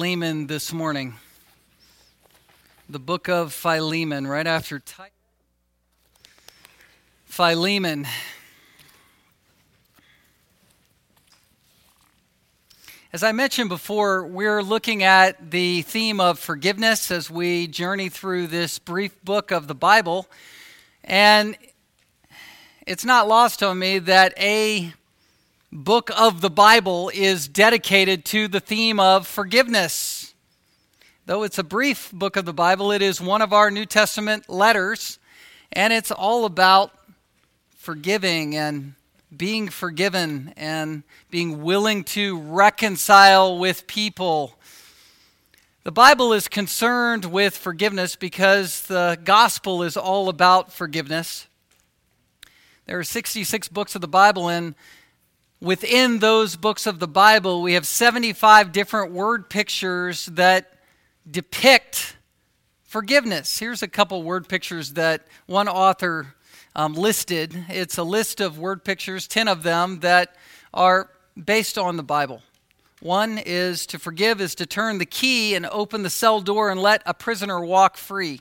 Philemon this morning. The book of Philemon, right after Titus. Philemon. As I mentioned before, we're looking at the theme of forgiveness as we journey through this brief book of the Bible. And it's not lost on me that a book of the Bible is dedicated to the theme of forgiveness. Though it's a brief book of the Bible, it is one of our New Testament letters, and it's all about forgiving and being forgiven and being willing to reconcile with people. The Bible is concerned with forgiveness because the gospel is all about forgiveness. There are 66 books of the Bible, and within those books of the Bible, we have 75 different word pictures that depict forgiveness. Here's a couple word pictures that one author um, listed. It's a list of word pictures, 10 of them, that are based on the Bible. One is to forgive is to turn the key and open the cell door and let a prisoner walk free.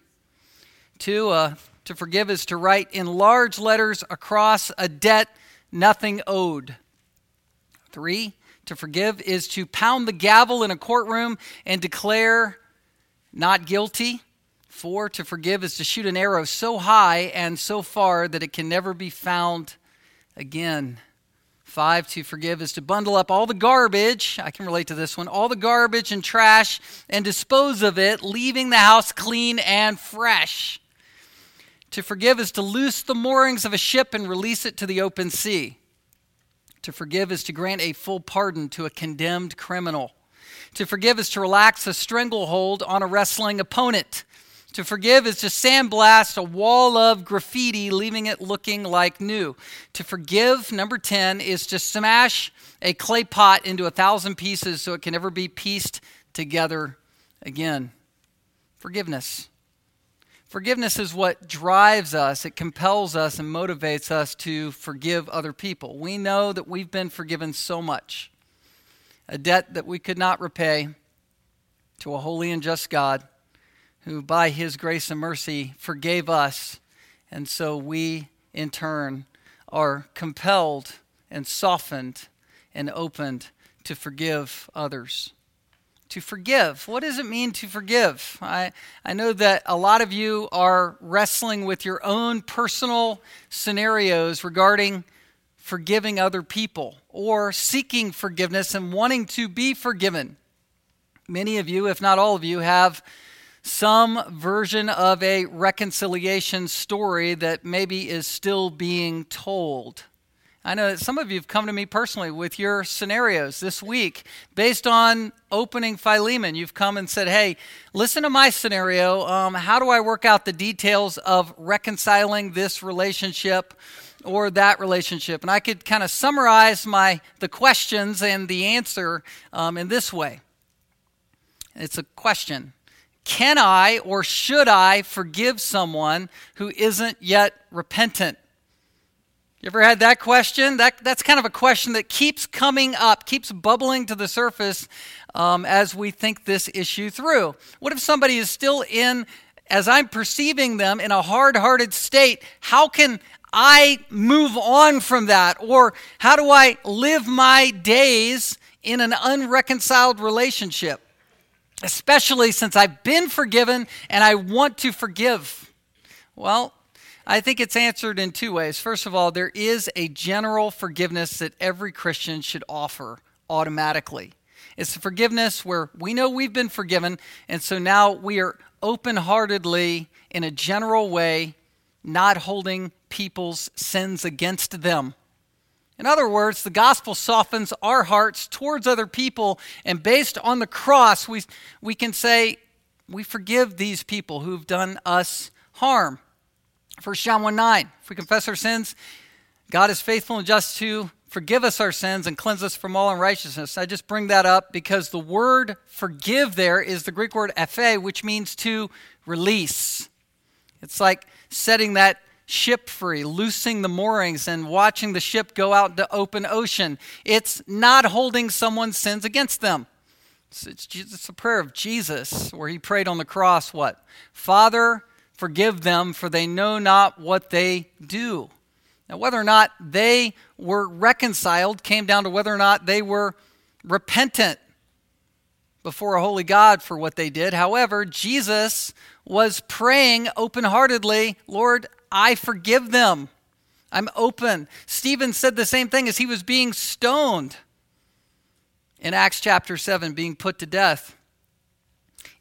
Two, uh, to forgive is to write in large letters across a debt nothing owed. Three, to forgive is to pound the gavel in a courtroom and declare not guilty. Four, to forgive is to shoot an arrow so high and so far that it can never be found again. Five, to forgive is to bundle up all the garbage. I can relate to this one all the garbage and trash and dispose of it, leaving the house clean and fresh. To forgive is to loose the moorings of a ship and release it to the open sea. To forgive is to grant a full pardon to a condemned criminal. To forgive is to relax a stranglehold on a wrestling opponent. To forgive is to sandblast a wall of graffiti, leaving it looking like new. To forgive, number 10, is to smash a clay pot into a thousand pieces so it can never be pieced together again. Forgiveness. Forgiveness is what drives us, it compels us and motivates us to forgive other people. We know that we've been forgiven so much, a debt that we could not repay to a holy and just God who, by his grace and mercy, forgave us. And so we, in turn, are compelled and softened and opened to forgive others to forgive. What does it mean to forgive? I, I know that a lot of you are wrestling with your own personal scenarios regarding forgiving other people or seeking forgiveness and wanting to be forgiven. Many of you, if not all of you, have some version of a reconciliation story that maybe is still being told. I know that some of you have come to me personally with your scenarios this week based on opening Philemon. You've come and said, Hey, listen to my scenario. Um, how do I work out the details of reconciling this relationship or that relationship? And I could kind of summarize my, the questions and the answer um, in this way it's a question Can I or should I forgive someone who isn't yet repentant? You ever had that question? That, that's kind of a question that keeps coming up, keeps bubbling to the surface um, as we think this issue through. What if somebody is still in, as I'm perceiving them, in a hard hearted state? How can I move on from that? Or how do I live my days in an unreconciled relationship? Especially since I've been forgiven and I want to forgive. Well, I think it's answered in two ways. First of all, there is a general forgiveness that every Christian should offer automatically. It's a forgiveness where we know we've been forgiven, and so now we are open heartedly, in a general way, not holding people's sins against them. In other words, the gospel softens our hearts towards other people, and based on the cross, we, we can say, we forgive these people who've done us harm. 1 John 1 9. If we confess our sins, God is faithful and just to forgive us our sins and cleanse us from all unrighteousness. I just bring that up because the word forgive there is the Greek word ephe, which means to release. It's like setting that ship free, loosing the moorings, and watching the ship go out into open ocean. It's not holding someone's sins against them. It's, it's, it's prayer of Jesus where he prayed on the cross what? Father, forgive them, for they know not what they do. Now, whether or not they were reconciled came down to whether or not they were repentant before a holy God for what they did. However, Jesus was praying open heartedly, Lord, I forgive them. I'm open. Stephen said the same thing as he was being stoned in Acts chapter 7 being put to death.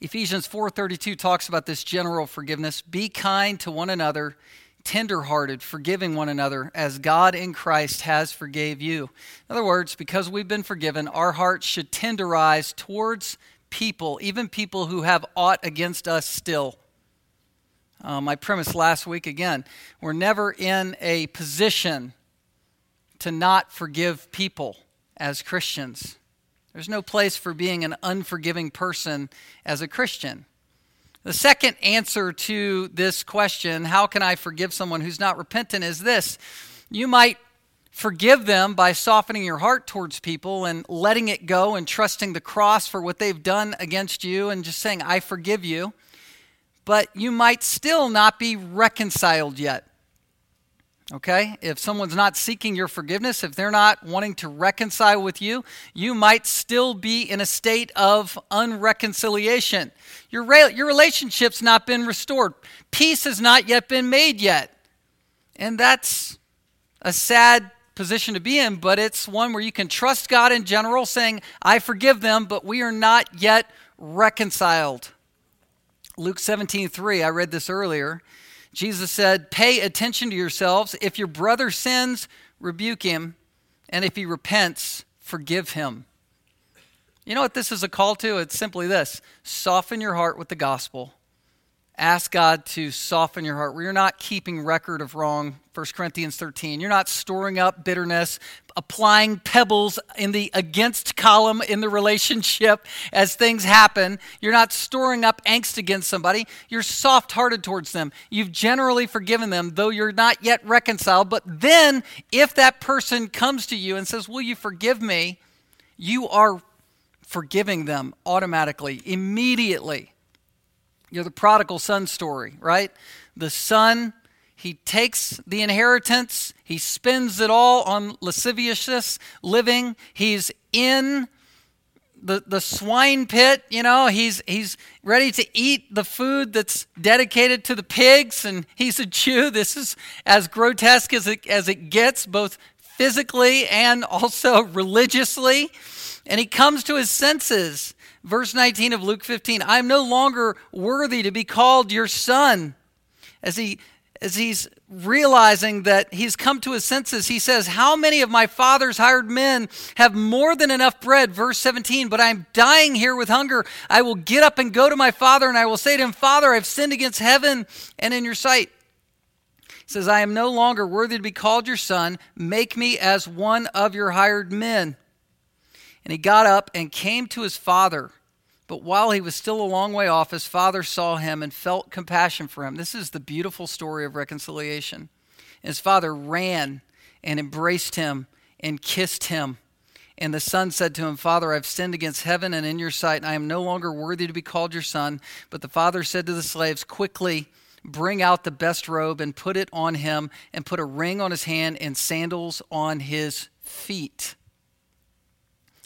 Ephesians 4:32 talks about this general forgiveness. Be kind to one another, tenderhearted, forgiving one another as God in Christ has forgave you. In other words, because we've been forgiven, our hearts should tenderize towards people, even people who have aught against us still. Um, My premise last week again, we're never in a position to not forgive people as Christians. There's no place for being an unforgiving person as a Christian. The second answer to this question, how can I forgive someone who's not repentant, is this. You might forgive them by softening your heart towards people and letting it go and trusting the cross for what they've done against you and just saying, I forgive you. But you might still not be reconciled yet. Okay? If someone's not seeking your forgiveness, if they're not wanting to reconcile with you, you might still be in a state of unreconciliation. Your, your relationship's not been restored. Peace has not yet been made yet. And that's a sad position to be in, but it's one where you can trust God in general, saying, I forgive them, but we are not yet reconciled. Luke 17, 3, I read this earlier. Jesus said, Pay attention to yourselves. If your brother sins, rebuke him, and if he repents, forgive him. You know what this is a call to? It's simply this soften your heart with the gospel ask God to soften your heart, you're not keeping record of wrong, 1 Corinthians 13. You're not storing up bitterness, applying pebbles in the against column in the relationship as things happen. You're not storing up angst against somebody. You're soft hearted towards them. You've generally forgiven them, though you're not yet reconciled. But then, if that person comes to you and says, Will you forgive me? you are forgiving them automatically, immediately. You're the prodigal son story, right? The son, he takes the inheritance, he spends it all on lasciviousness living. He's in the, the swine pit, you know, he's, he's ready to eat the food that's dedicated to the pigs, and he's a Jew. This is as grotesque as it, as it gets, both physically and also religiously. And he comes to his senses Verse 19 of Luke 15 I am no longer worthy to be called your son. As, he, as he's realizing that he's come to his senses, he says, How many of my father's hired men have more than enough bread? Verse 17, but I'm dying here with hunger. I will get up and go to my father, and I will say to him, Father, I've sinned against heaven and in your sight. He says, I am no longer worthy to be called your son. Make me as one of your hired men. And he got up and came to his father. But while he was still a long way off, his father saw him and felt compassion for him. This is the beautiful story of reconciliation. And his father ran and embraced him and kissed him. And the son said to him, Father, I've sinned against heaven and in your sight, and I am no longer worthy to be called your son. But the father said to the slaves, Quickly bring out the best robe and put it on him, and put a ring on his hand and sandals on his feet.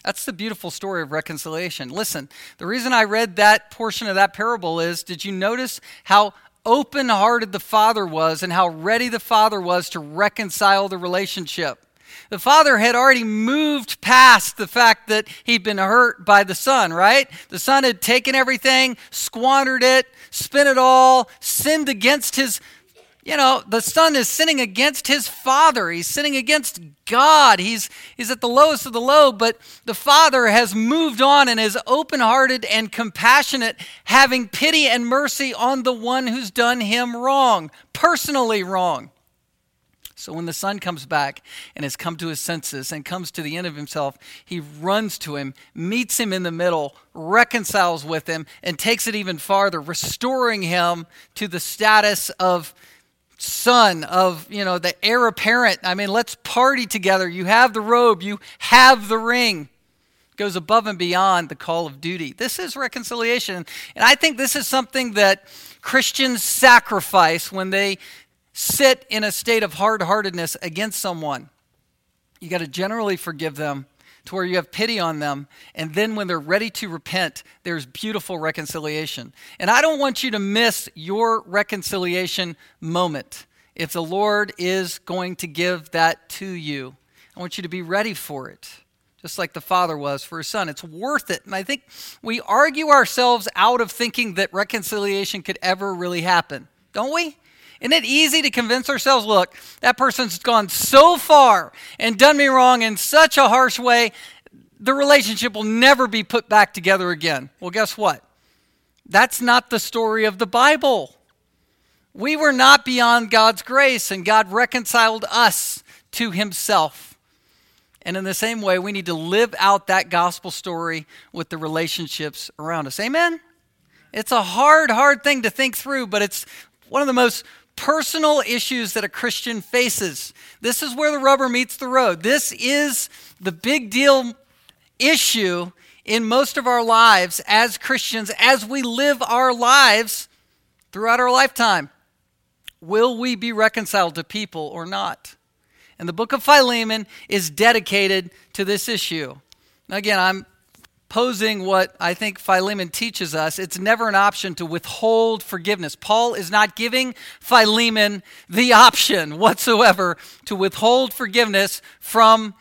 That's the beautiful story of reconciliation. Listen, the reason I read that portion of that parable is did you notice how open hearted the father was and how ready the father was to reconcile the relationship? The father had already moved past the fact that he'd been hurt by the son, right? The son had taken everything, squandered it, spent it all, sinned against his you know, the son is sinning against his father. He's sinning against God. He's, he's at the lowest of the low, but the father has moved on and is open hearted and compassionate, having pity and mercy on the one who's done him wrong, personally wrong. So when the son comes back and has come to his senses and comes to the end of himself, he runs to him, meets him in the middle, reconciles with him, and takes it even farther, restoring him to the status of son of, you know, the heir apparent. I mean, let's party together. You have the robe, you have the ring. goes above and beyond the call of duty. This is reconciliation. And I think this is something that Christians sacrifice when they sit in a state of hard heartedness against someone. You got to generally forgive them to where you have pity on them. And then when they're ready to repent, there's beautiful reconciliation. And I don't want you to miss your reconciliation moment if the Lord is going to give that to you. I want you to be ready for it, just like the Father was for his Son. It's worth it. And I think we argue ourselves out of thinking that reconciliation could ever really happen, don't we? Isn't it easy to convince ourselves, look, that person's gone so far and done me wrong in such a harsh way, the relationship will never be put back together again? Well, guess what? That's not the story of the Bible. We were not beyond God's grace, and God reconciled us to Himself. And in the same way, we need to live out that gospel story with the relationships around us. Amen? It's a hard, hard thing to think through, but it's one of the most personal issues that a Christian faces. This is where the rubber meets the road. This is the big deal issue in most of our lives as Christians as we live our lives throughout our lifetime. Will we be reconciled to people or not? And the book of Philemon is dedicated to this issue. Now, again, I'm posing what I think Philemon teaches us. It's never an option to withhold forgiveness. Paul is not giving Philemon the option whatsoever to withhold forgiveness from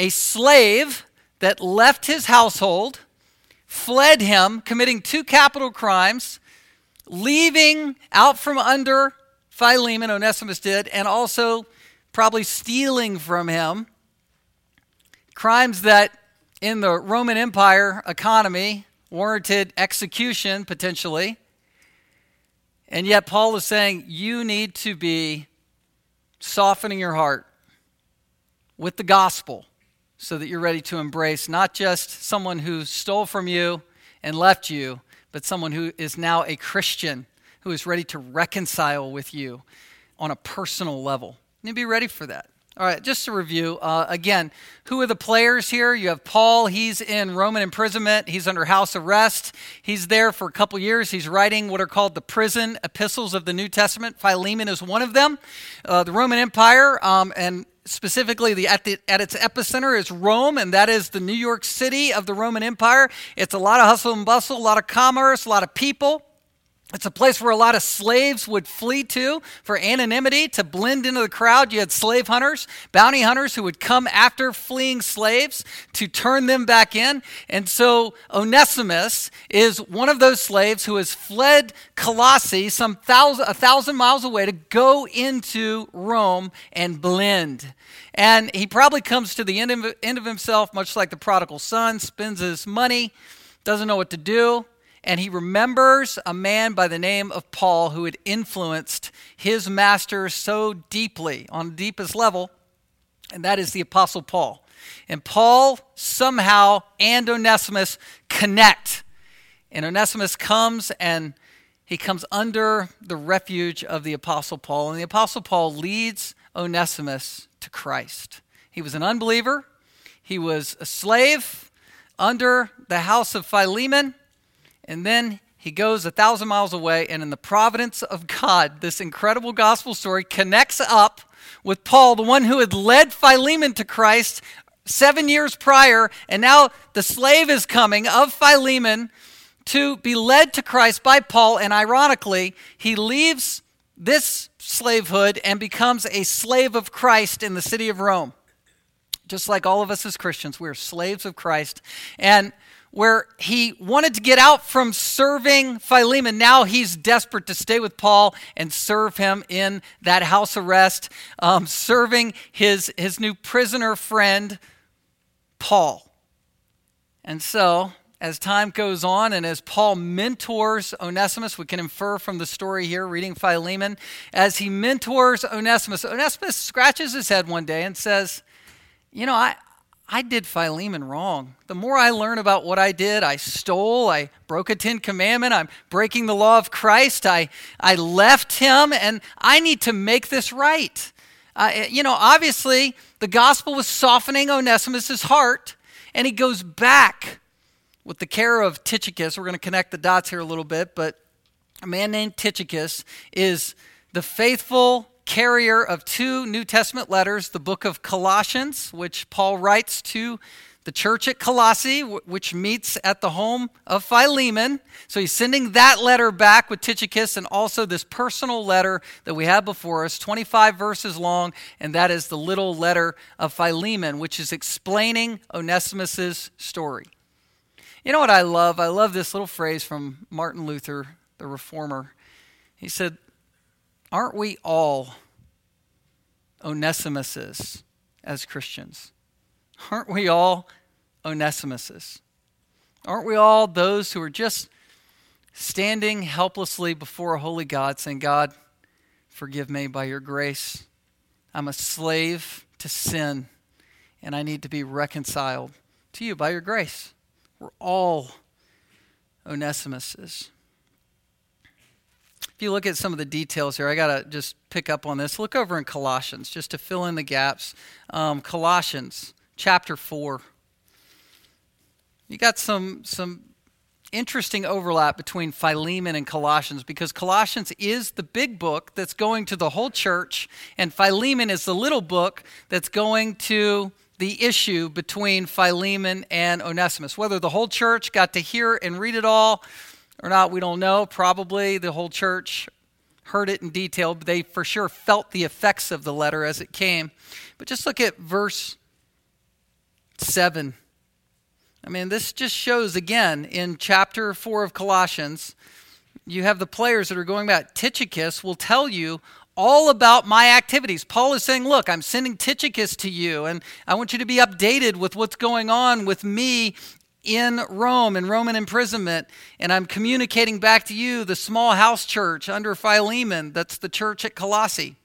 a slave that left his household, fled him, committing two capital crimes, leaving out from under Philemon, Onesimus did, and also probably stealing from him. Crimes that in the Roman Empire economy warranted execution potentially. And yet, Paul is saying you need to be softening your heart with the gospel so that you're ready to embrace not just someone who stole from you and left you, but someone who is now a Christian who is ready to reconcile with you on a personal level. You need to be ready for that. All right, just to review uh, again, who are the players here? You have Paul. He's in Roman imprisonment. He's under house arrest. He's there for a couple years. He's writing what are called the prison epistles of the New Testament. Philemon is one of them. Uh, the Roman Empire, um, and specifically the at, the at its epicenter is Rome, and that is the New York City of the Roman Empire. It's a lot of hustle and bustle, a lot of commerce, a lot of people. It's a place where a lot of slaves would flee to for anonymity, to blend into the crowd. You had slave hunters, bounty hunters who would come after fleeing slaves to turn them back in. And so Onesimus is one of those slaves who has fled Colossae, some thousand, a thousand miles away, to go into Rome and blend. And he probably comes to the end of, end of himself, much like the prodigal son, spends his money, doesn't know what to do and he remembers a man by the name of Paul who had influenced his master so deeply, on the deepest level, and that is the Apostle Paul. And Paul somehow and Onesimus connect. And Onesimus comes and he comes under the refuge of the Apostle Paul. And the Apostle Paul leads Onesimus to Christ. He was an unbeliever, he was a slave under the house of Philemon. And then he goes a thousand miles away, and in the providence of God, this incredible gospel story connects up with Paul, the one who had led Philemon to Christ seven years prior, and now the slave is coming of Philemon to be led to Christ by Paul, and ironically, he leaves this slavehood and becomes a slave of Christ in the city of Rome. Just like all of us as Christians, we're slaves of Christ. And where he wanted to get out from serving Philemon. Now he's desperate to stay with Paul and serve him in that house arrest, um, serving his, his new prisoner friend, Paul. And so, as time goes on and as Paul mentors Onesimus, we can infer from the story here, reading Philemon, as he mentors Onesimus, Onesimus scratches his head one day and says, You know, I, I did Philemon wrong. The more I learn about what I did, I stole, I broke a Ten Commandment, I'm breaking the law of Christ, I, I left him, and I need to make this right. Uh, you know, obviously, the gospel was softening Onesimus' heart, and he goes back with the care of Tychicus. We're going to connect the dots here a little bit, but a man named Tychicus is the faithful carrier of two New Testament letters the book of Colossians, which Paul writes to the church at Colossae, which meets at the home of Philemon. So he's sending that letter back with Tychicus and also this personal letter that we have before us, 25 verses long, and that is the little letter of Philemon, which is explaining Onesimus's story. You know what I love? I love this little phrase from Martin Luther, the reformer. He said, Aren't we all Onesimuses as Christians? Aren't we all Onesimuses? Aren't we all those who are just standing helplessly before a holy God saying, God, forgive me by your grace. I'm a slave to sin, and I need to be reconciled to you by your grace. We're all Onesimuses. If you look at some of the details here, I got to just pick up on this. Look over in Colossians just to fill in the gaps. Um, Colossians chapter 4. You got some, some interesting overlap between Philemon and Colossians because Colossians is the big book that's going to the whole church, and Philemon is the little book that's going to the issue between Philemon and Onesimus. Whether the whole church got to hear and read it all or not, we don't know. Probably the whole church heard it in detail, but they for sure felt the effects of the letter as it came. But just look at verse 7. I mean, this just shows again in chapter 4 of Colossians, you have the players that are going back. Tychicus will tell you all about my activities. Paul is saying, Look, I'm sending Tychicus to you, and I want you to be updated with what's going on with me in Rome, in Roman imprisonment. And I'm communicating back to you the small house church under Philemon, that's the church at Colossae.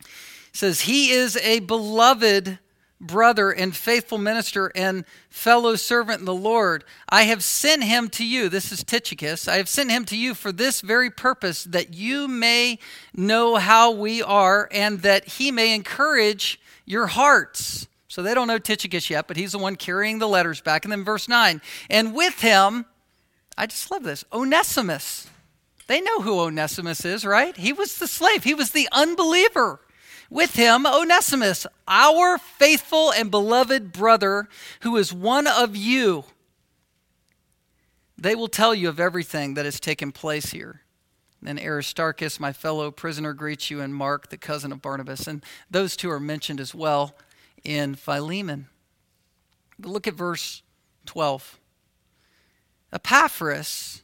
It says, He is a beloved brother and faithful minister and fellow servant in the Lord. I have sent him to you. This is Tychicus. I have sent him to you for this very purpose, that you may know how we are and that he may encourage your hearts. So they don't know Tychicus yet, but he's the one carrying the letters back. And then verse 9, and with him, I just love this, Onesimus. They know who Onesimus is, right? He was the slave, he was the unbeliever with him Onesimus, our faithful and beloved brother, who is one of you. They will tell you of everything that has taken place here. Then Aristarchus, my fellow prisoner, greets you, and Mark, the cousin of Barnabas. And those two are mentioned as well in Philemon. But look at verse 12. Epaphras,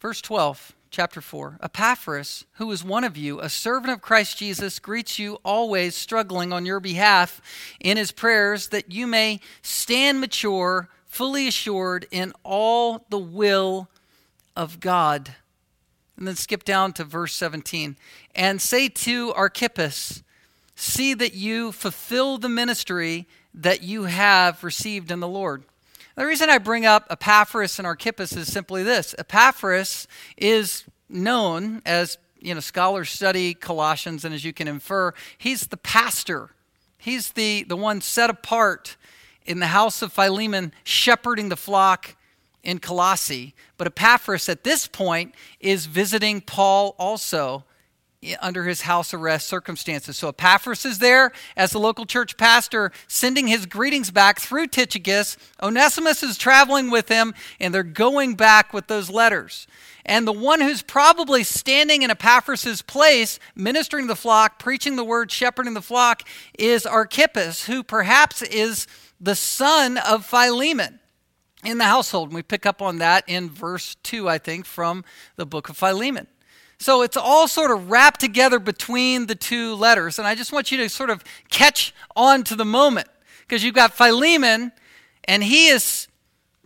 verse 12 chapter 4. Epaphras, who is one of you, a servant of Christ Jesus, greets you always, struggling on your behalf in his prayers, that you may stand mature, fully assured in all the will of God. And then skip down to verse 17. And say to Archippus, See that you fulfill the ministry that you have received in the Lord. The reason I bring up Epaphras and Archippus is simply this Epaphras is known as, you know, scholars study Colossians, and as you can infer, he's the pastor. He's the, the one set apart in the house of Philemon, shepherding the flock in Colossae. But Epaphras at this point is visiting Paul also under his house arrest circumstances. So Epaphras is there as the local church pastor, sending his greetings back through Tychicus. Onesimus is traveling with him, and they're going back with those letters. And the one who's probably standing in Epaphras' place, ministering the flock, preaching the word, shepherding the flock, is Archippus, who perhaps is the son of Philemon in the household. And we pick up on that in verse 2, I think, from the book of Philemon. So it's all sort of wrapped together between the two letters. And I just want you to sort of catch on to the moment because you've got Philemon, and he is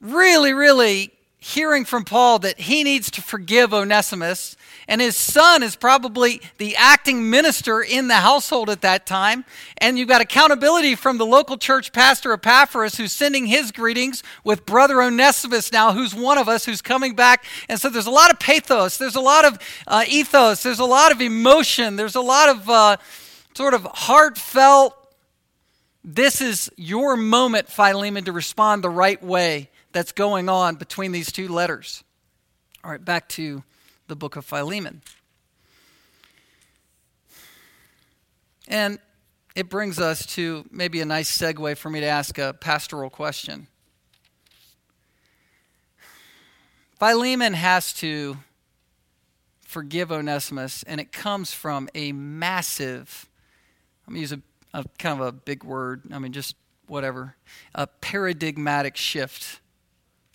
really, really hearing from Paul that he needs to forgive Onesimus. And his son is probably the acting minister in the household at that time. And you've got accountability from the local church pastor Epaphras, who's sending his greetings with brother Onesimus now, who's one of us, who's coming back. And so there's a lot of pathos, there's a lot of uh, ethos, there's a lot of emotion, there's a lot of uh, sort of heartfelt this is your moment, Philemon, to respond the right way that's going on between these two letters. All right, back to the book of Philemon. And it brings us to maybe a nice segue for me to ask a pastoral question. Philemon has to forgive Onesimus, and it comes from a massive, I'm going to use a, a kind of a big word, I mean, just whatever, a paradigmatic shift,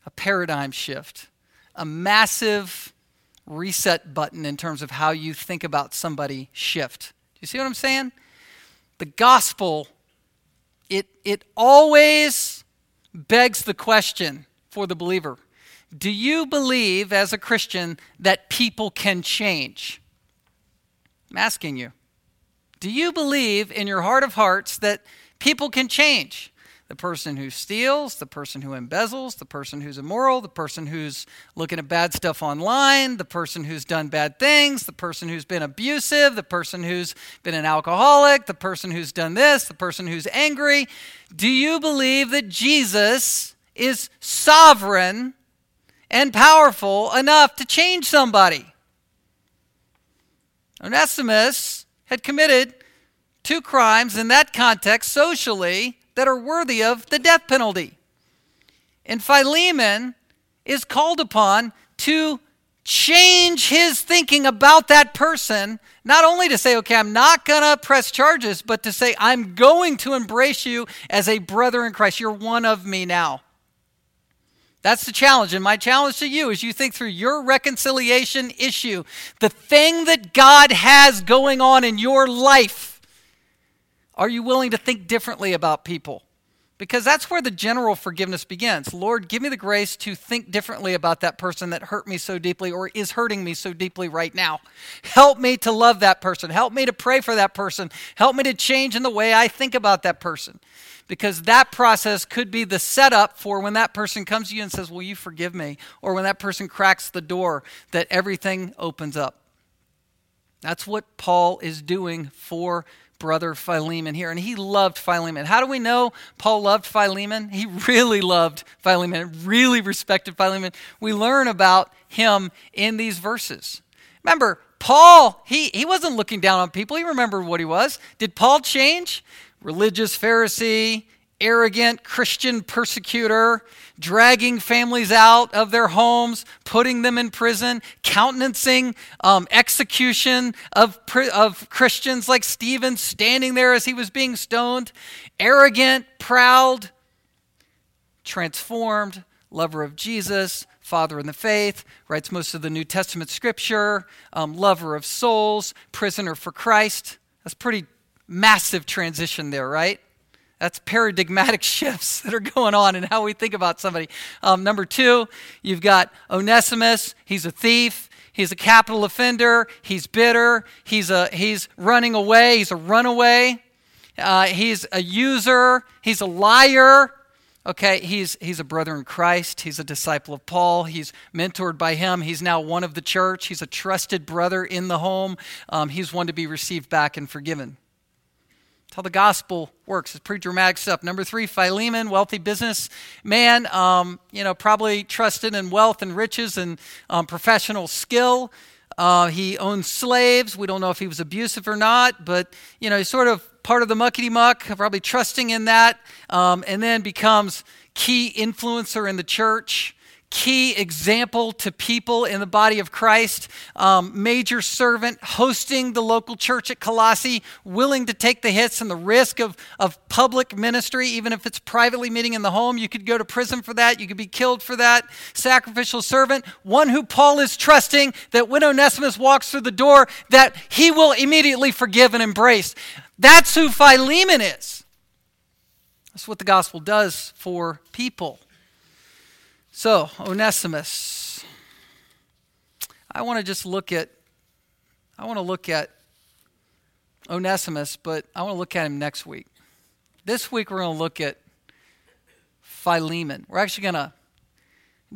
a paradigm shift, a massive reset button in terms of how you think about somebody shift. Do you see what I'm saying? The gospel, it, it always begs the question for the believer Do you believe as a Christian that people can change? I'm asking you. Do you believe in your heart of hearts that people can change? The person who steals, the person who embezzles, the person who's immoral, the person who's looking at bad stuff online, the person who's done bad things, the person who's been abusive, the person who's been an alcoholic, the person who's done this, the person who's angry. Do you believe that Jesus is sovereign and powerful enough to change somebody? Onesimus had committed two crimes in that context socially that are worthy of the death penalty. And Philemon is called upon to change his thinking about that person, not only to say, okay, I'm not going to press charges, but to say, I'm going to embrace you as a brother in Christ. You're one of me now. That's the challenge. And my challenge to you as you think through your reconciliation issue, the thing that God has going on in your life are you willing to think differently about people? Because that's where the general forgiveness begins. Lord, give me the grace to think differently about that person that hurt me so deeply or is hurting me so deeply right now. Help me to love that person. Help me to pray for that person. Help me to change in the way I think about that person. Because that process could be the setup for when that person comes to you and says, Will you forgive me? Or when that person cracks the door, that everything opens up. That's what Paul is doing for brother Philemon here, and he loved Philemon. How do we know Paul loved Philemon? He really loved Philemon, really respected Philemon. We learn about him in these verses. Remember, Paul, he, he wasn't looking down on people. He remembered what he was. Did Paul change? Religious Pharisee, arrogant Christian persecutor, dragging families out of their homes, putting them in prison, countenancing um, execution of, of Christians like Stephen standing there as he was being stoned, arrogant, proud, transformed, lover of Jesus, father in the faith, writes most of the New Testament scripture, um, lover of souls, prisoner for Christ. That's pretty massive transition there, right? That's paradigmatic shifts that are going on in how we think about somebody. Um, number two, you've got Onesimus. He's a thief. He's a capital offender. He's bitter. He's, a, he's running away. He's a runaway. Uh, he's a user. He's a liar. Okay, he's, he's a brother in Christ. He's a disciple of Paul. He's mentored by him. He's now one of the church. He's a trusted brother in the home. Um, he's one to be received back and forgiven. How the gospel works. It's pretty dramatic stuff. Number three, Philemon, wealthy businessman, um, you know, probably trusted in wealth and riches and um, professional skill. Uh, he owned slaves. We don't know if he was abusive or not, but, you know, he's sort of part of the muckety muck, probably trusting in that, um, and then becomes key influencer in the church key example to people in the body of Christ, um, major servant, hosting the local church at Colossae, willing to take the hits and the risk of, of public ministry, even if it's privately meeting in the home. You could go to prison for that, you could be killed for that. Sacrificial servant, one who Paul is trusting that when Onesimus walks through the door, that he will immediately forgive and embrace. That's who Philemon is. That's what the gospel does for people. So, Onesimus. I want to just look at I want to look at Onesimus, but I want to look at him next week. This week we're going to look at Philemon. We're actually going to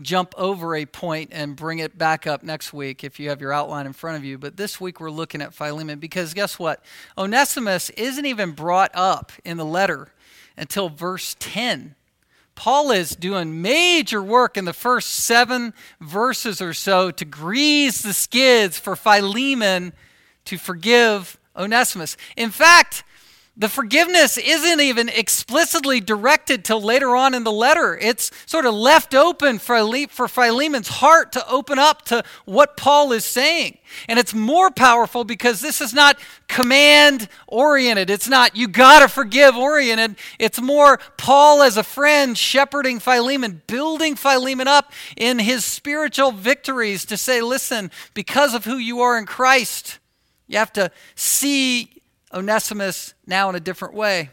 jump over a point and bring it back up next week if you have your outline in front of you. But this week we're looking at Philemon because guess what? Onesimus isn't even brought up in the letter until verse 10. Paul is doing major work in the first seven verses or so to grease the skids for Philemon to forgive Onesimus. In fact, the forgiveness isn't even explicitly directed till later on in the letter. It's sort of left open for, Philemon's heart to open up to what Paul is saying. And it's more powerful because this is not command oriented. It's not you got to forgive oriented. It's more Paul as a friend shepherding Philemon, building Philemon up in his spiritual victories to say, listen, because of who you are in Christ, you have to see Onesimus now in a different way.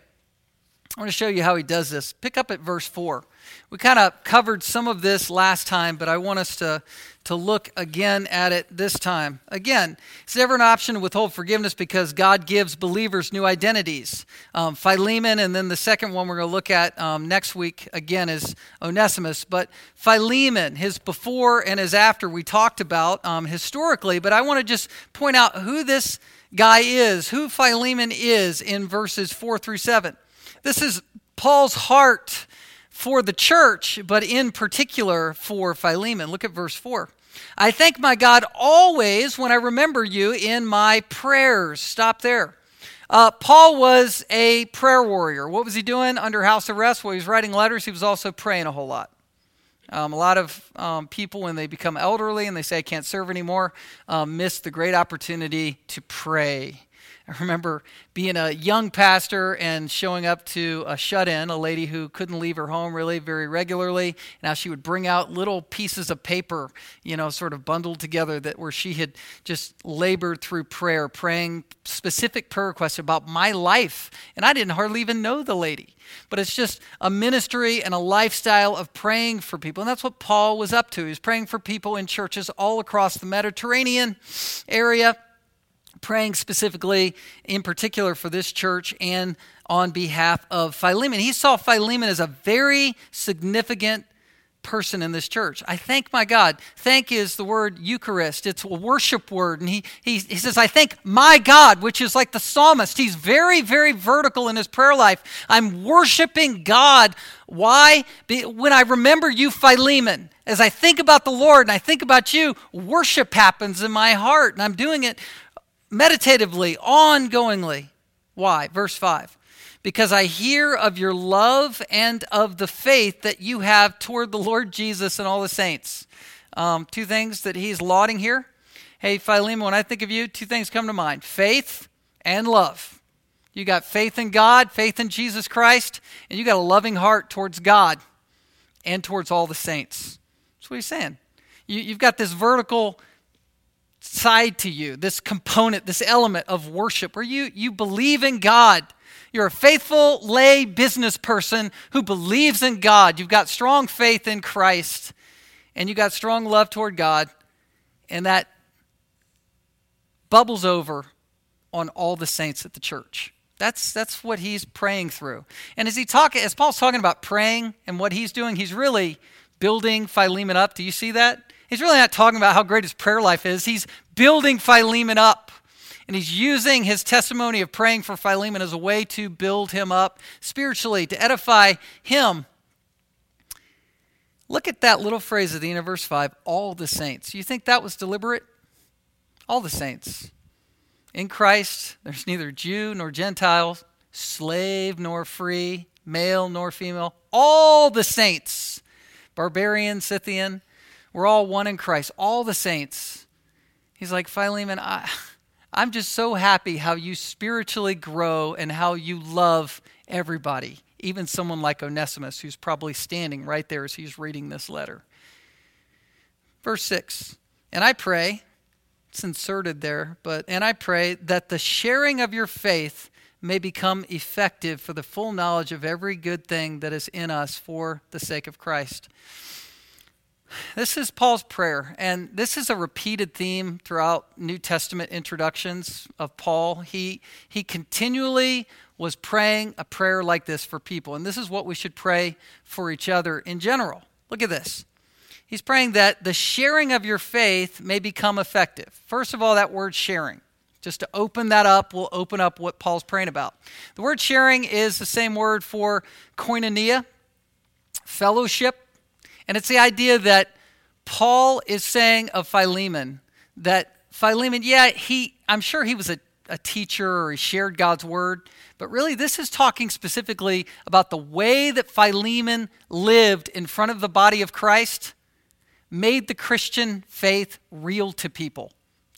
I want to show you how he does this. Pick up at verse 4. We kind of covered some of this last time, but I want us to, to look again at it this time. Again, it's never an option to withhold forgiveness because God gives believers new identities. Um, Philemon, and then the second one we're going to look at um, next week again is Onesimus. But Philemon, his before and his after, we talked about um, historically, but I want to just point out who this guy is, who Philemon is in verses 4 through 7. This is Paul's heart for the church, but in particular for Philemon. Look at verse 4. I thank my God always when I remember you in my prayers. Stop there. Uh, Paul was a prayer warrior. What was he doing under house arrest? Well, he was writing letters. He was also praying a whole lot. Um, a lot of um, people, when they become elderly and they say, I can't serve anymore, um, miss the great opportunity to pray. I remember being a young pastor and showing up to a shut in, a lady who couldn't leave her home really very regularly. Now she would bring out little pieces of paper, you know, sort of bundled together that where she had just labored through prayer, praying specific prayer requests about my life. And I didn't hardly even know the lady. But it's just a ministry and a lifestyle of praying for people. And that's what Paul was up to. He was praying for people in churches all across the Mediterranean area praying specifically, in particular, for this church and on behalf of Philemon. He saw Philemon as a very significant person in this church. I thank my God. Thank is the word Eucharist. It's a worship word. And he, he, he says, I thank my God, which is like the psalmist. He's very, very vertical in his prayer life. I'm worshiping God. Why? When I remember you, Philemon, as I think about the Lord and I think about you, worship happens in my heart. And I'm doing it meditatively, ongoingly. Why? Verse 5 because I hear of your love and of the faith that you have toward the Lord Jesus and all the saints. Um, two things that he's lauding here. Hey, Philemon, when I think of you, two things come to mind faith and love. You got faith in God, faith in Jesus Christ, and you got a loving heart towards God and towards all the saints. That's what he's saying. You, you've got this vertical side to you, this component, this element of worship where you, you believe in God. You're a faithful lay business person who believes in God. You've got strong faith in Christ, and you've got strong love toward God, and that bubbles over on all the saints at the church. That's, that's what he's praying through. And as he talk, as Paul's talking about praying and what he's doing, he's really building Philemon up. Do you see that? He's really not talking about how great his prayer life is. He's building Philemon up. And he's using his testimony of praying for Philemon as a way to build him up spiritually, to edify him. Look at that little phrase at the end of verse 5 all the saints. You think that was deliberate? All the saints. In Christ, there's neither Jew nor Gentile, slave nor free, male nor female. All the saints, barbarian, Scythian, we're all one in Christ, all the saints. He's like, Philemon, I, I'm just so happy how you spiritually grow and how you love everybody, even someone like Onesimus, who's probably standing right there as he's reading this letter. Verse 6 And I pray, it's inserted there, but, and I pray that the sharing of your faith may become effective for the full knowledge of every good thing that is in us for the sake of Christ. This is Paul's prayer, and this is a repeated theme throughout New Testament introductions of Paul. He, he continually was praying a prayer like this for people, and this is what we should pray for each other in general. Look at this. He's praying that the sharing of your faith may become effective. First of all, that word sharing. Just to open that up, we'll open up what Paul's praying about. The word sharing is the same word for koinonia, fellowship. And it's the idea that Paul is saying of Philemon that Philemon, yeah, he I'm sure he was a, a teacher or he shared God's word, but really this is talking specifically about the way that Philemon lived in front of the body of Christ made the Christian faith real to people.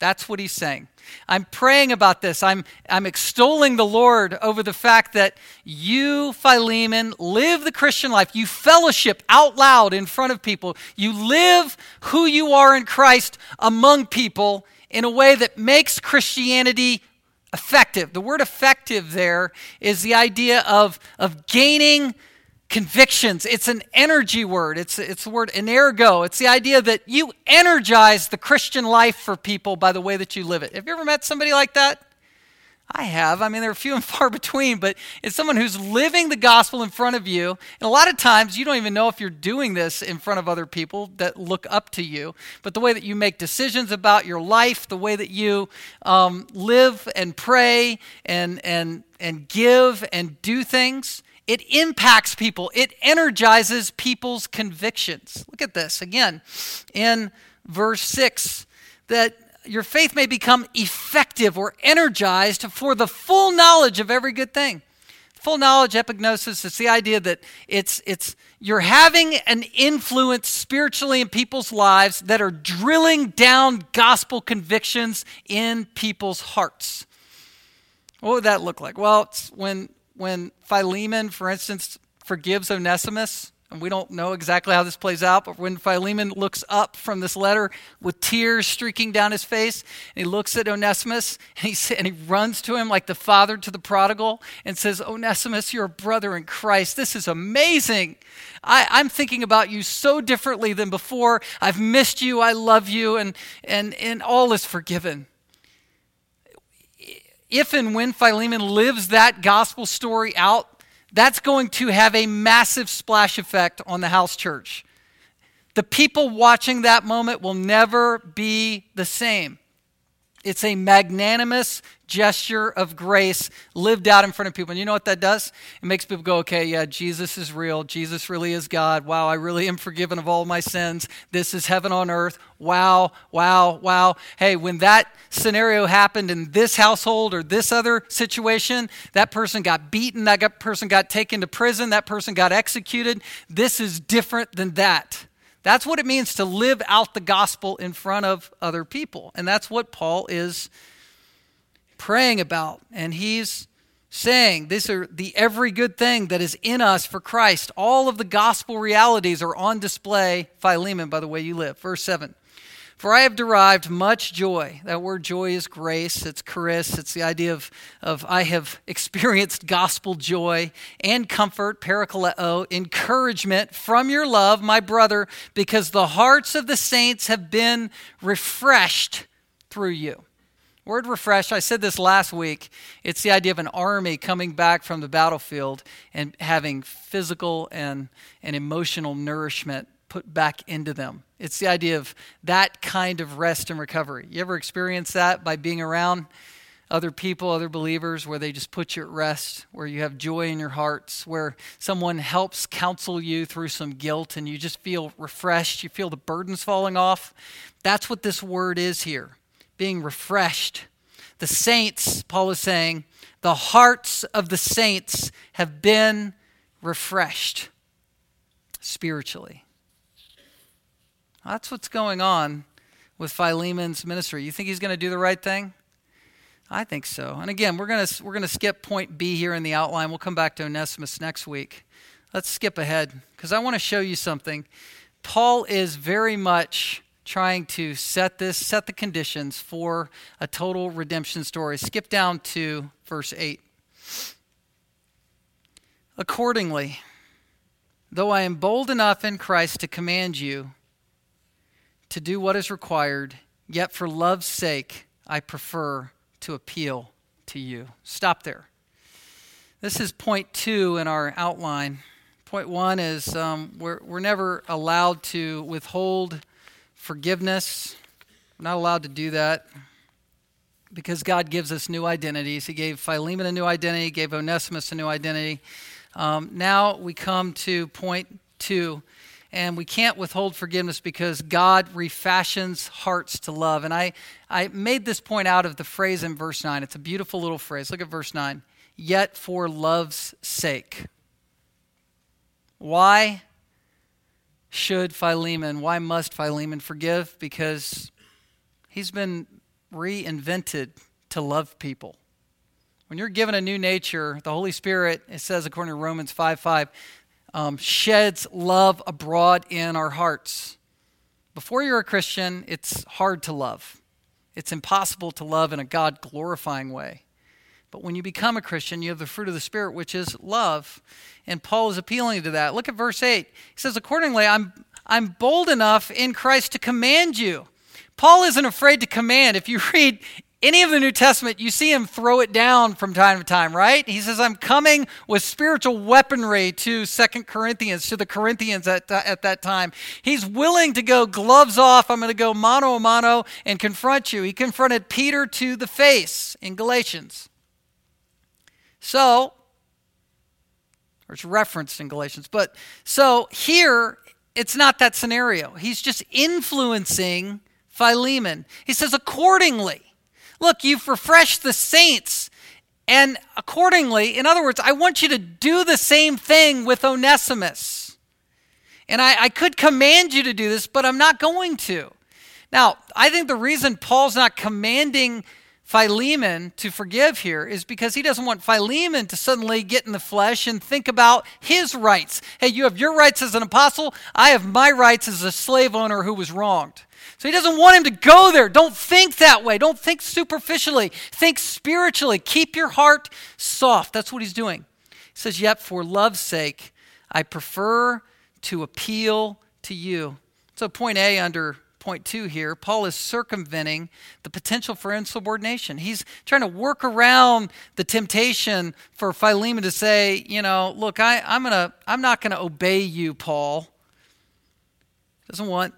That's what he's saying. I'm praying about this. I'm, I'm extolling the Lord over the fact that you, Philemon, live the Christian life. You fellowship out loud in front of people. You live who you are in Christ among people in a way that makes Christianity effective. The word effective there is the idea of, of gaining convictions. It's an energy word. It's, it's the word energo. It's the idea that you energize the Christian life for people by the way that you live it. Have you ever met somebody like that? I have. I mean, they're few and far between, but it's someone who's living the gospel in front of you. And a lot of times you don't even know if you're doing this in front of other people that look up to you. But the way that you make decisions about your life, the way that you um, live and pray and, and, and give and do things, it impacts people, it energizes people's convictions. Look at this again in verse 6 that your faith may become effective or energized for the full knowledge of every good thing. Full knowledge, epignosis, it's the idea that it's, it's you're having an influence spiritually in people's lives that are drilling down gospel convictions in people's hearts. What would that look like? Well, it's when when Philemon, for instance, forgives Onesimus, and we don't know exactly how this plays out, but when Philemon looks up from this letter with tears streaking down his face, and he looks at Onesimus, and he, and he runs to him like the father to the prodigal and says, Onesimus, you're a brother in Christ. This is amazing. I, I'm thinking about you so differently than before. I've missed you. I love you, and, and, and all is forgiven if and when Philemon lives that gospel story out, that's going to have a massive splash effect on the house church. The people watching that moment will never be the same. It's a magnanimous gesture of grace lived out in front of people. And you know what that does? It makes people go, okay, yeah, Jesus is real. Jesus really is God. Wow, I really am forgiven of all my sins. This is heaven on earth. Wow, wow, wow. Hey, when that scenario happened in this household or this other situation, that person got beaten, that person got taken to prison, that person got executed. This is different than that. That's what it means to live out the gospel in front of other people. And that's what Paul is praying about. And he's saying these are the every good thing that is in us for Christ. All of the gospel realities are on display, Philemon, by the way you live. Verse 7. For I have derived much joy. That word joy is grace, it's charis, it's the idea of, of I have experienced gospel joy and comfort, parakaleo, encouragement from your love, my brother, because the hearts of the saints have been refreshed through you. Word refresh, I said this last week. It's the idea of an army coming back from the battlefield and having physical and, and emotional nourishment put back into them. It's the idea of that kind of rest and recovery. You ever experience that by being around other people, other believers, where they just put you at rest, where you have joy in your hearts, where someone helps counsel you through some guilt and you just feel refreshed, you feel the burdens falling off? That's what this word is here being refreshed. The saints, Paul is saying, the hearts of the saints have been refreshed spiritually. That's what's going on with Philemon's ministry. You think he's going to do the right thing? I think so. And again, we're going to we're going to skip point B here in the outline. We'll come back to Onesimus next week. Let's skip ahead because I want to show you something. Paul is very much trying to set this set the conditions for a total redemption story. Skip down to verse 8. Accordingly, though I am bold enough in Christ to command you, to do what is required, yet for love's sake, I prefer to appeal to you. Stop there. This is point two in our outline. Point one is um, we're, we're never allowed to withhold forgiveness, we're not allowed to do that. because God gives us new identities. He gave Philemon a new identity, gave Onesimus a new identity. Um, now we come to point two, and we can't withhold forgiveness because God refashions hearts to love. And I, I made this point out of the phrase in verse 9. It's a beautiful little phrase. Look at verse 9. Yet for love's sake. Why should Philemon, why must Philemon forgive? Because he's been reinvented to love people. When you're given a new nature, the Holy Spirit, it says according to Romans 5 5, um, sheds love abroad in our hearts. Before you're a Christian, it's hard to love. It's impossible to love in a God glorifying way. But when you become a Christian, you have the fruit of the Spirit, which is love. And Paul is appealing to that. Look at verse 8. He says, Accordingly, I'm, I'm bold enough in Christ to command you. Paul isn't afraid to command. If you read any of the New Testament, you see him throw it down from time to time, right? He says, I'm coming with spiritual weaponry to Second Corinthians, to the Corinthians at, uh, at that time. He's willing to go gloves off. I'm going to go mano a mano and confront you. He confronted Peter to the face in Galatians. So, or it's referenced in Galatians, but so here, it's not that scenario. He's just influencing Philemon. He says, accordingly, look, you've refreshed the saints. And accordingly, in other words, I want you to do the same thing with Onesimus. And I, I could command you to do this, but I'm not going to. Now, I think the reason Paul's not commanding Philemon to forgive here is because he doesn't want Philemon to suddenly get in the flesh and think about his rights. Hey, you have your rights as an apostle, I have my rights as a slave owner who was wronged. So he doesn't want him to go there. Don't think that way. Don't think superficially. Think spiritually. Keep your heart soft. That's what he's doing. He says, Yet for love's sake, I prefer to appeal to you. So, point A under point two here, Paul is circumventing the potential for insubordination. He's trying to work around the temptation for Philemon to say, you know, look, I, I'm gonna I'm not gonna obey you, Paul. Doesn't want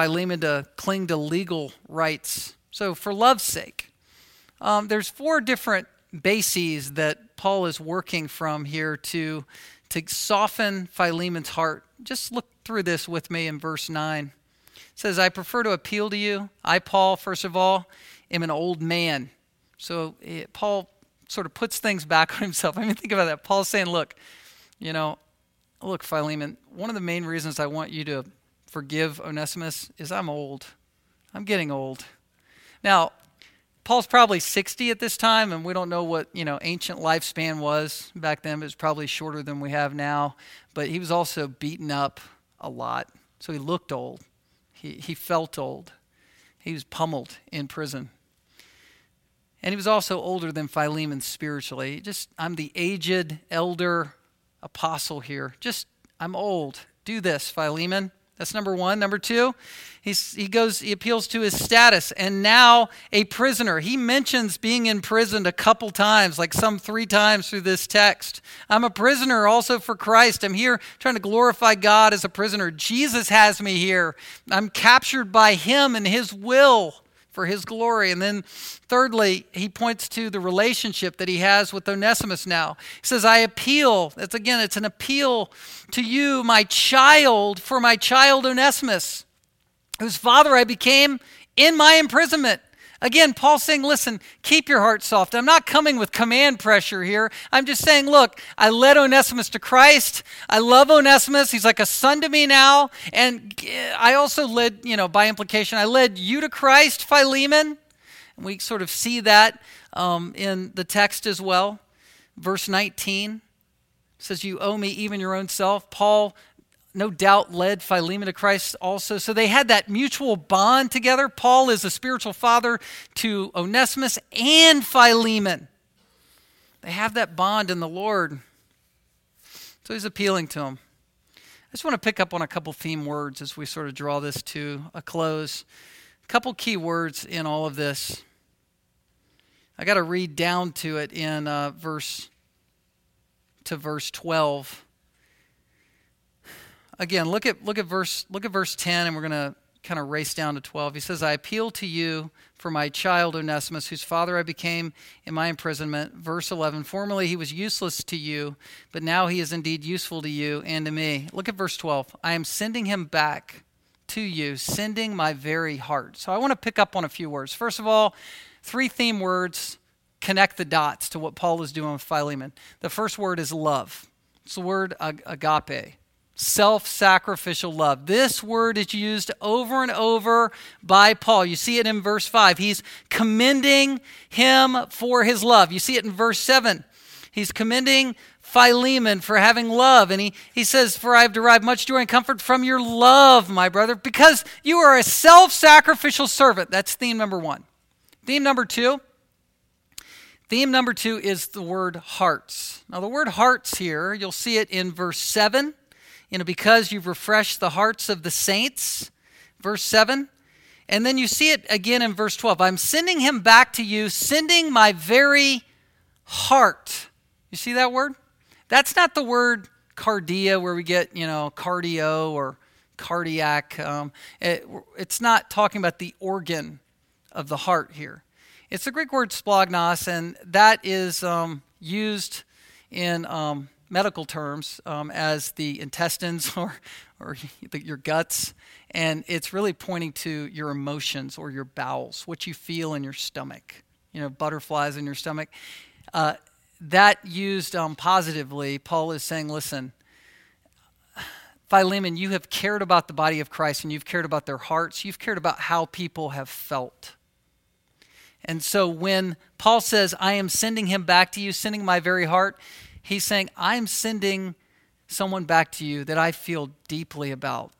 Philemon to cling to legal rights. So, for love's sake, um, there's four different bases that Paul is working from here to, to soften Philemon's heart. Just look through this with me in verse 9. It says, I prefer to appeal to you. I, Paul, first of all, am an old man. So, it, Paul sort of puts things back on himself. I mean, think about that. Paul's saying, Look, you know, look, Philemon, one of the main reasons I want you to forgive Onesimus is I'm old. I'm getting old. Now, Paul's probably 60 at this time, and we don't know what, you know, ancient lifespan was back then. It was probably shorter than we have now. But he was also beaten up a lot. So he looked old. He, he felt old. He was pummeled in prison. And he was also older than Philemon spiritually. Just, I'm the aged elder apostle here. Just, I'm old. Do this, Philemon. That's number one. Number two, he's, he goes, he appeals to his status and now a prisoner. He mentions being imprisoned a couple times, like some three times through this text. I'm a prisoner also for Christ. I'm here trying to glorify God as a prisoner. Jesus has me here. I'm captured by him and his will for his glory. And then, thirdly, he points to the relationship that he has with Onesimus now. He says, I appeal. That's again, it's an appeal to you, my child, for my child Onesimus, whose father I became in my imprisonment. Again, Paul's saying, listen, keep your heart soft. I'm not coming with command pressure here. I'm just saying, look, I led Onesimus to Christ. I love Onesimus. He's like a son to me now. And I also led, you know, by implication, I led you to Christ, Philemon. And we sort of see that um, in the text as well. Verse 19 says, You owe me even your own self. Paul no doubt led Philemon to Christ also. So they had that mutual bond together. Paul is a spiritual father to Onesimus and Philemon. They have that bond in the Lord. So he's appealing to them. I just want to pick up on a couple theme words as we sort of draw this to a close. A couple key words in all of this. I got to read down to it in uh, verse to verse 12 again, look at look at verse look at verse 10 and we're going to kind of race down to 12. He says, I appeal to you for my child Onesimus, whose father I became in my imprisonment. Verse 11 Formerly he was useless to you, but now he is indeed useful to you and to me. Look at verse 12. I am sending him back to you, sending my very heart. So I want to pick up on a few words. First of all, three theme words connect the dots to what Paul is doing with Philemon. The first word is love, it's the word agape self sacrificial love. This word is used over and over by Paul. You see it in verse 5. He's commending him for his love. You see it in verse 7. He's commending Philemon for having love. And he, he says, For I have derived much joy and comfort from your love, my brother, because you are a self sacrificial servant. That's theme number one. Theme number two. Theme number two is the word hearts. Now, the word hearts here, you'll see it in verse 7 you know, because you've refreshed the hearts of the saints, verse 7. And then you see it again in verse 12. I'm sending him back to you, sending my very heart. You see that word? That's not the word cardia, where we get, you know, cardio or cardiac. Um, it, it's not talking about the organ of the heart here. It's the Greek word splagnos, and that is um, used in um, medical terms um, as the intestines or, or your guts. And it's really pointing to your emotions or your bowels, what you feel in your stomach, you know, butterflies in your stomach. Uh, that used um, positively, Paul is saying, listen, Philemon, you have cared about the body of Christ and you've cared about their hearts. You've cared about how people have felt. And so when Paul says, I am sending him back to you, sending my very heart, He's saying, I'm sending someone back to you that I feel deeply about.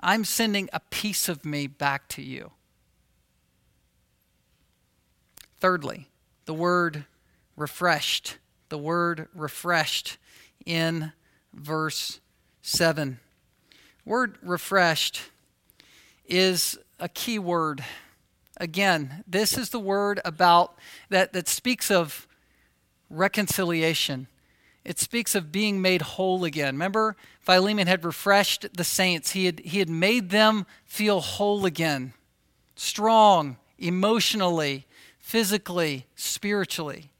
I'm sending a piece of me back to you. Thirdly, the word refreshed. The word refreshed in verse 7. Word refreshed is a key word. Again, this is the word about that, that speaks of reconciliation. It speaks of being made whole again. Remember, Philemon had refreshed the saints, he had, he had made them feel whole again, strong emotionally, physically, spiritually.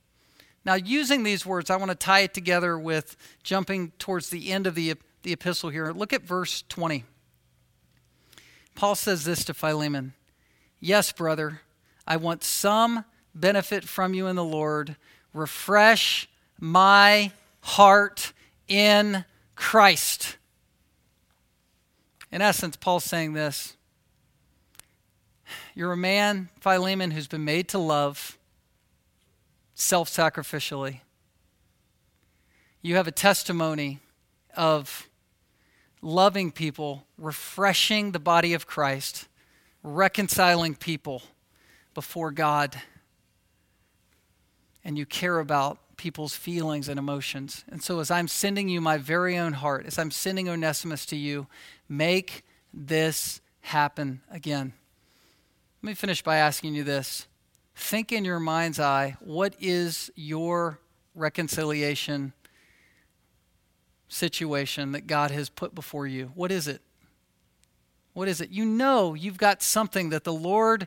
Now, using these words, I want to tie it together with jumping towards the end of the, the epistle here. Look at verse 20. Paul says this to Philemon Yes, brother, I want some benefit from you in the Lord. Refresh my heart in Christ. In essence, Paul's saying this You're a man, Philemon, who's been made to love self sacrificially. You have a testimony of loving people, refreshing the body of Christ, reconciling people before God. And you care about people's feelings and emotions. And so, as I'm sending you my very own heart, as I'm sending Onesimus to you, make this happen again. Let me finish by asking you this. Think in your mind's eye what is your reconciliation situation that God has put before you? What is it? What is it? You know you've got something that the Lord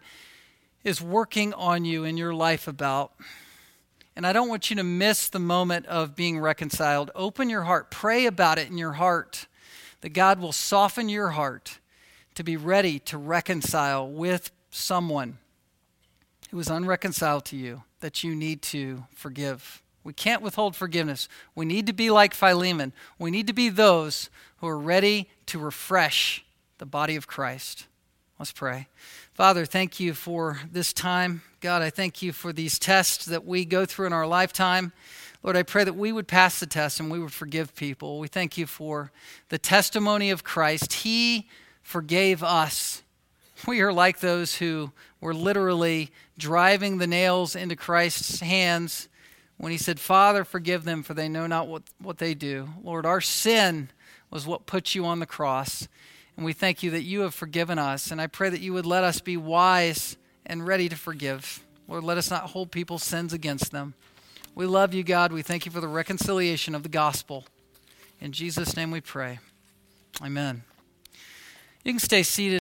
is working on you in your life about. And I don't want you to miss the moment of being reconciled. Open your heart, pray about it in your heart, that God will soften your heart to be ready to reconcile with someone who is unreconciled to you that you need to forgive. We can't withhold forgiveness. We need to be like Philemon. We need to be those who are ready to refresh the body of Christ. Let's pray. Father, thank you for this time. God, I thank you for these tests that we go through in our lifetime. Lord, I pray that we would pass the test and we would forgive people. We thank you for the testimony of Christ. He forgave us. We are like those who were literally driving the nails into Christ's hands when he said, Father, forgive them, for they know not what, what they do. Lord, our sin was what put you on the cross. And we thank you that you have forgiven us. And I pray that you would let us be wise and ready to forgive. Lord, let us not hold people's sins against them. We love you, God. We thank you for the reconciliation of the gospel. In Jesus' name we pray. Amen. You can stay seated.